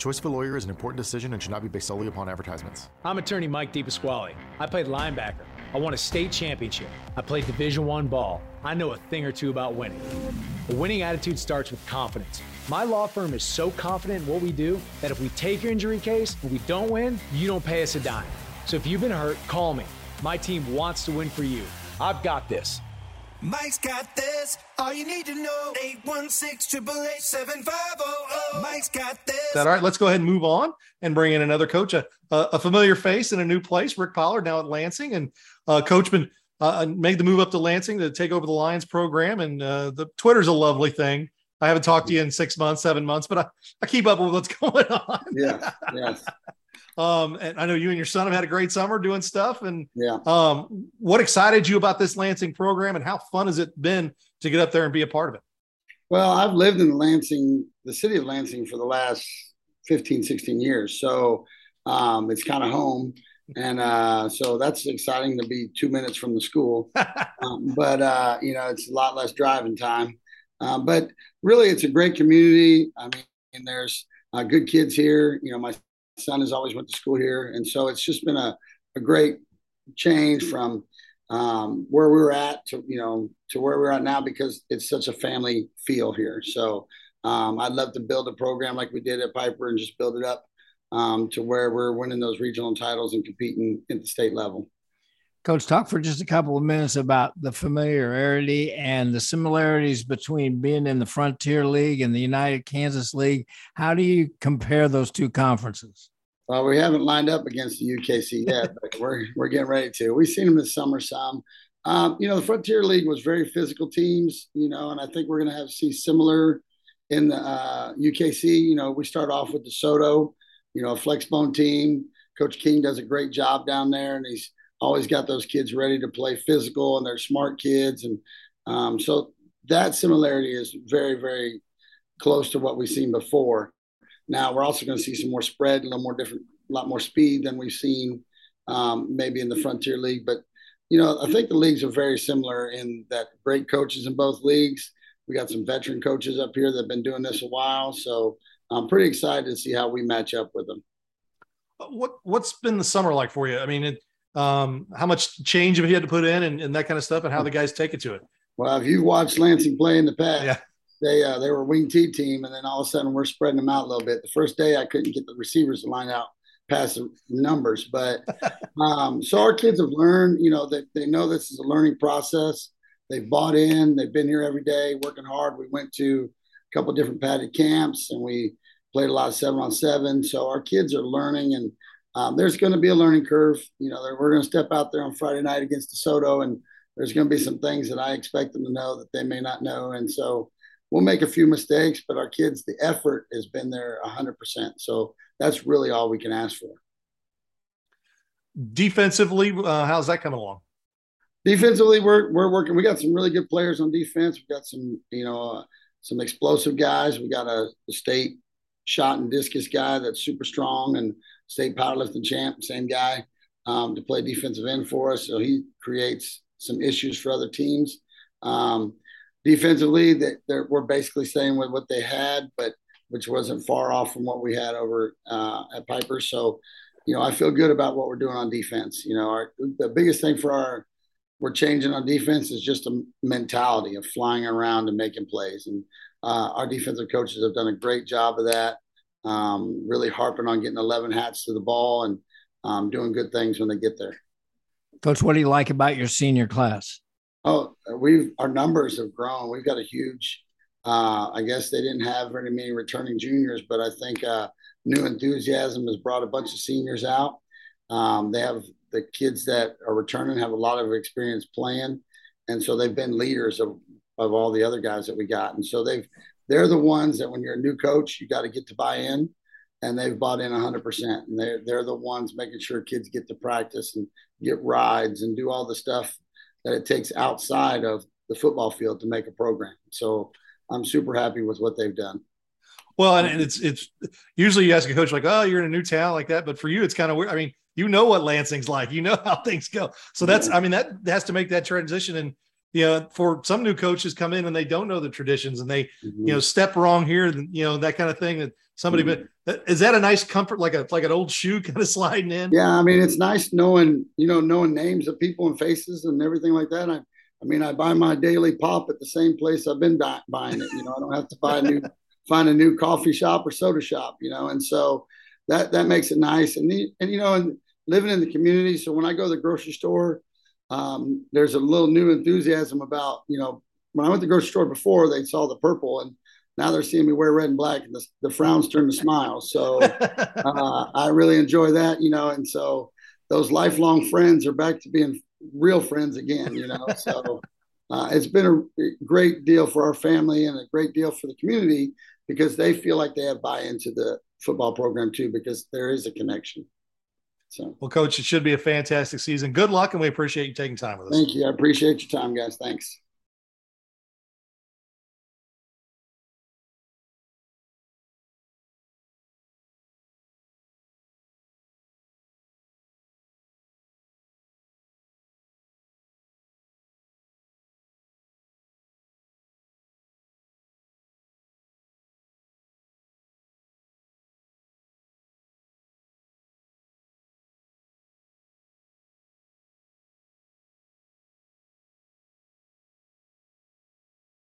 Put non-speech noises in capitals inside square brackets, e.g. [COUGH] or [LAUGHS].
choice of a lawyer is an important decision and should not be based solely upon advertisements. I'm attorney Mike DePasquale. I played linebacker. I won a state championship. I played Division One ball. I know a thing or two about winning. A winning attitude starts with confidence. My law firm is so confident in what we do that if we take your injury case and we don't win, you don't pay us a dime. So if you've been hurt, call me. My team wants to win for you. I've got this. Mike's got this. All you need to know. 816 888 Mike's got this. That all right? Let's go ahead and move on and bring in another coach, a, a familiar face in a new place. Rick Pollard now at Lansing, and uh, Coach been uh, made the move up to Lansing to take over the Lions program. And uh, the Twitter's a lovely thing. I haven't talked to you in six months, seven months, but I, I keep up with what's [LAUGHS] going on. Yeah, yes. Um, and I know you and your son have had a great summer doing stuff. And yeah, um, what excited you about this Lansing program, and how fun has it been to get up there and be a part of it? Well, I've lived in Lansing, the city of Lansing, for the last 15, 16 years, so um, it's kind of home. And uh, so that's exciting to be two minutes from the school, [LAUGHS] um, but uh, you know it's a lot less driving time. Uh, but really, it's a great community. I mean, there's uh, good kids here. You know, my son has always went to school here, and so it's just been a, a great change from um, where we were at to you know to where we're at now because it's such a family feel here. So um, I'd love to build a program like we did at Piper and just build it up um, to where we're winning those regional titles and competing at the state level. Coach, talk for just a couple of minutes about the familiarity and the similarities between being in the Frontier League and the United Kansas League. How do you compare those two conferences? Well, we haven't lined up against the UKC [LAUGHS] yet, but we're we're getting ready to. We've seen them this summer some. Um, you know, the Frontier League was very physical teams, you know, and I think we're going to have to see similar in the uh, UKC. You know, we start off with DeSoto, you know, a flexbone team. Coach King does a great job down there, and he's always got those kids ready to play physical and they're smart kids. And um, so that similarity is very, very close to what we've seen before. Now we're also going to see some more spread, a little more different, a lot more speed than we've seen um, maybe in the Frontier League. But, you know, I think the leagues are very similar in that great coaches in both leagues. We got some veteran coaches up here that have been doing this a while. So I'm pretty excited to see how we match up with them. What, what's been the summer like for you? I mean, it, um, how much change have you had to put in and, and, that kind of stuff and how the guys take it to it? Well, if you've watched Lansing play in the past, yeah. they uh, they were a wing T team, and then all of a sudden we're spreading them out a little bit. The first day I couldn't get the receivers to line out past the numbers, but [LAUGHS] um, so our kids have learned. You know, that they, they know this is a learning process. They've bought in. They've been here every day working hard. We went to a couple different padded camps, and we played a lot of seven on seven. So our kids are learning and um, there's going to be a learning curve. You know, we're going to step out there on Friday night against DeSoto, and there's going to be some things that I expect them to know that they may not know. And so we'll make a few mistakes, but our kids, the effort has been there 100%. So that's really all we can ask for. Defensively, uh, how's that coming along? Defensively, we're, we're working. We got some really good players on defense. We've got some, you know, uh, some explosive guys. We got a, a state shot and discus guy that's super strong and state powerlifting champ, same guy, um, to play defensive end for us. So he creates some issues for other teams. Um, defensively, that we're basically staying with what they had, but which wasn't far off from what we had over uh, at Piper. So, you know, I feel good about what we're doing on defense. You know, our, the biggest thing for our we're changing on defense is just a mentality of flying around and making plays. And uh, our defensive coaches have done a great job of that um, really harping on getting 11 hats to the ball and um, doing good things when they get there. Coach, what do you like about your senior class? Oh, we've our numbers have grown. We've got a huge. Uh, I guess they didn't have very many returning juniors, but I think uh, new enthusiasm has brought a bunch of seniors out. Um, they have the kids that are returning have a lot of experience playing, and so they've been leaders of of all the other guys that we got, and so they've they're the ones that when you're a new coach, you got to get to buy in, and they've bought in 100%. And they're they're the ones making sure kids get to practice and get rides and do all the stuff that it takes outside of the football field to make a program. So I'm super happy with what they've done. Well, and it's it's usually you ask a coach like, "Oh, you're in a new town like that," but for you, it's kind of weird. I mean, you know what Lansing's like, you know [LAUGHS] how things go. So that's, I mean, that has to make that transition. And you know, for some new coaches come in and they don't know the traditions and they, Mhm. you know, step wrong here, you know, that kind of thing. That somebody, Mhm. but is that a nice comfort, like a like an old shoe [LAUGHS] kind of sliding in? Yeah, I mean, it's nice knowing, you know, knowing names of people and faces and everything like that. I, I mean, I buy my daily pop at the same place I've been buy, buying it. You know, I don't have to buy a new, [LAUGHS] find a new coffee shop or soda shop. You know, and so that that makes it nice. And the, and you know, and living in the community. So when I go to the grocery store, um, there's a little new enthusiasm about, you know, when I went to the grocery store before, they saw the purple and now they're seeing me wear red and black and the, the frowns turn to smiles. So [LAUGHS] uh, I really enjoy that, you know, and so those lifelong friends are back to being real friends again, you know. So [LAUGHS] uh, it's been a great deal for our family and a great deal for the community because they feel like they have buy into the football program too, because there is a connection. So well, coach, it should be a fantastic season. Good luck, and we appreciate you taking time with us. thank you. I appreciate your time, guys. Thanks.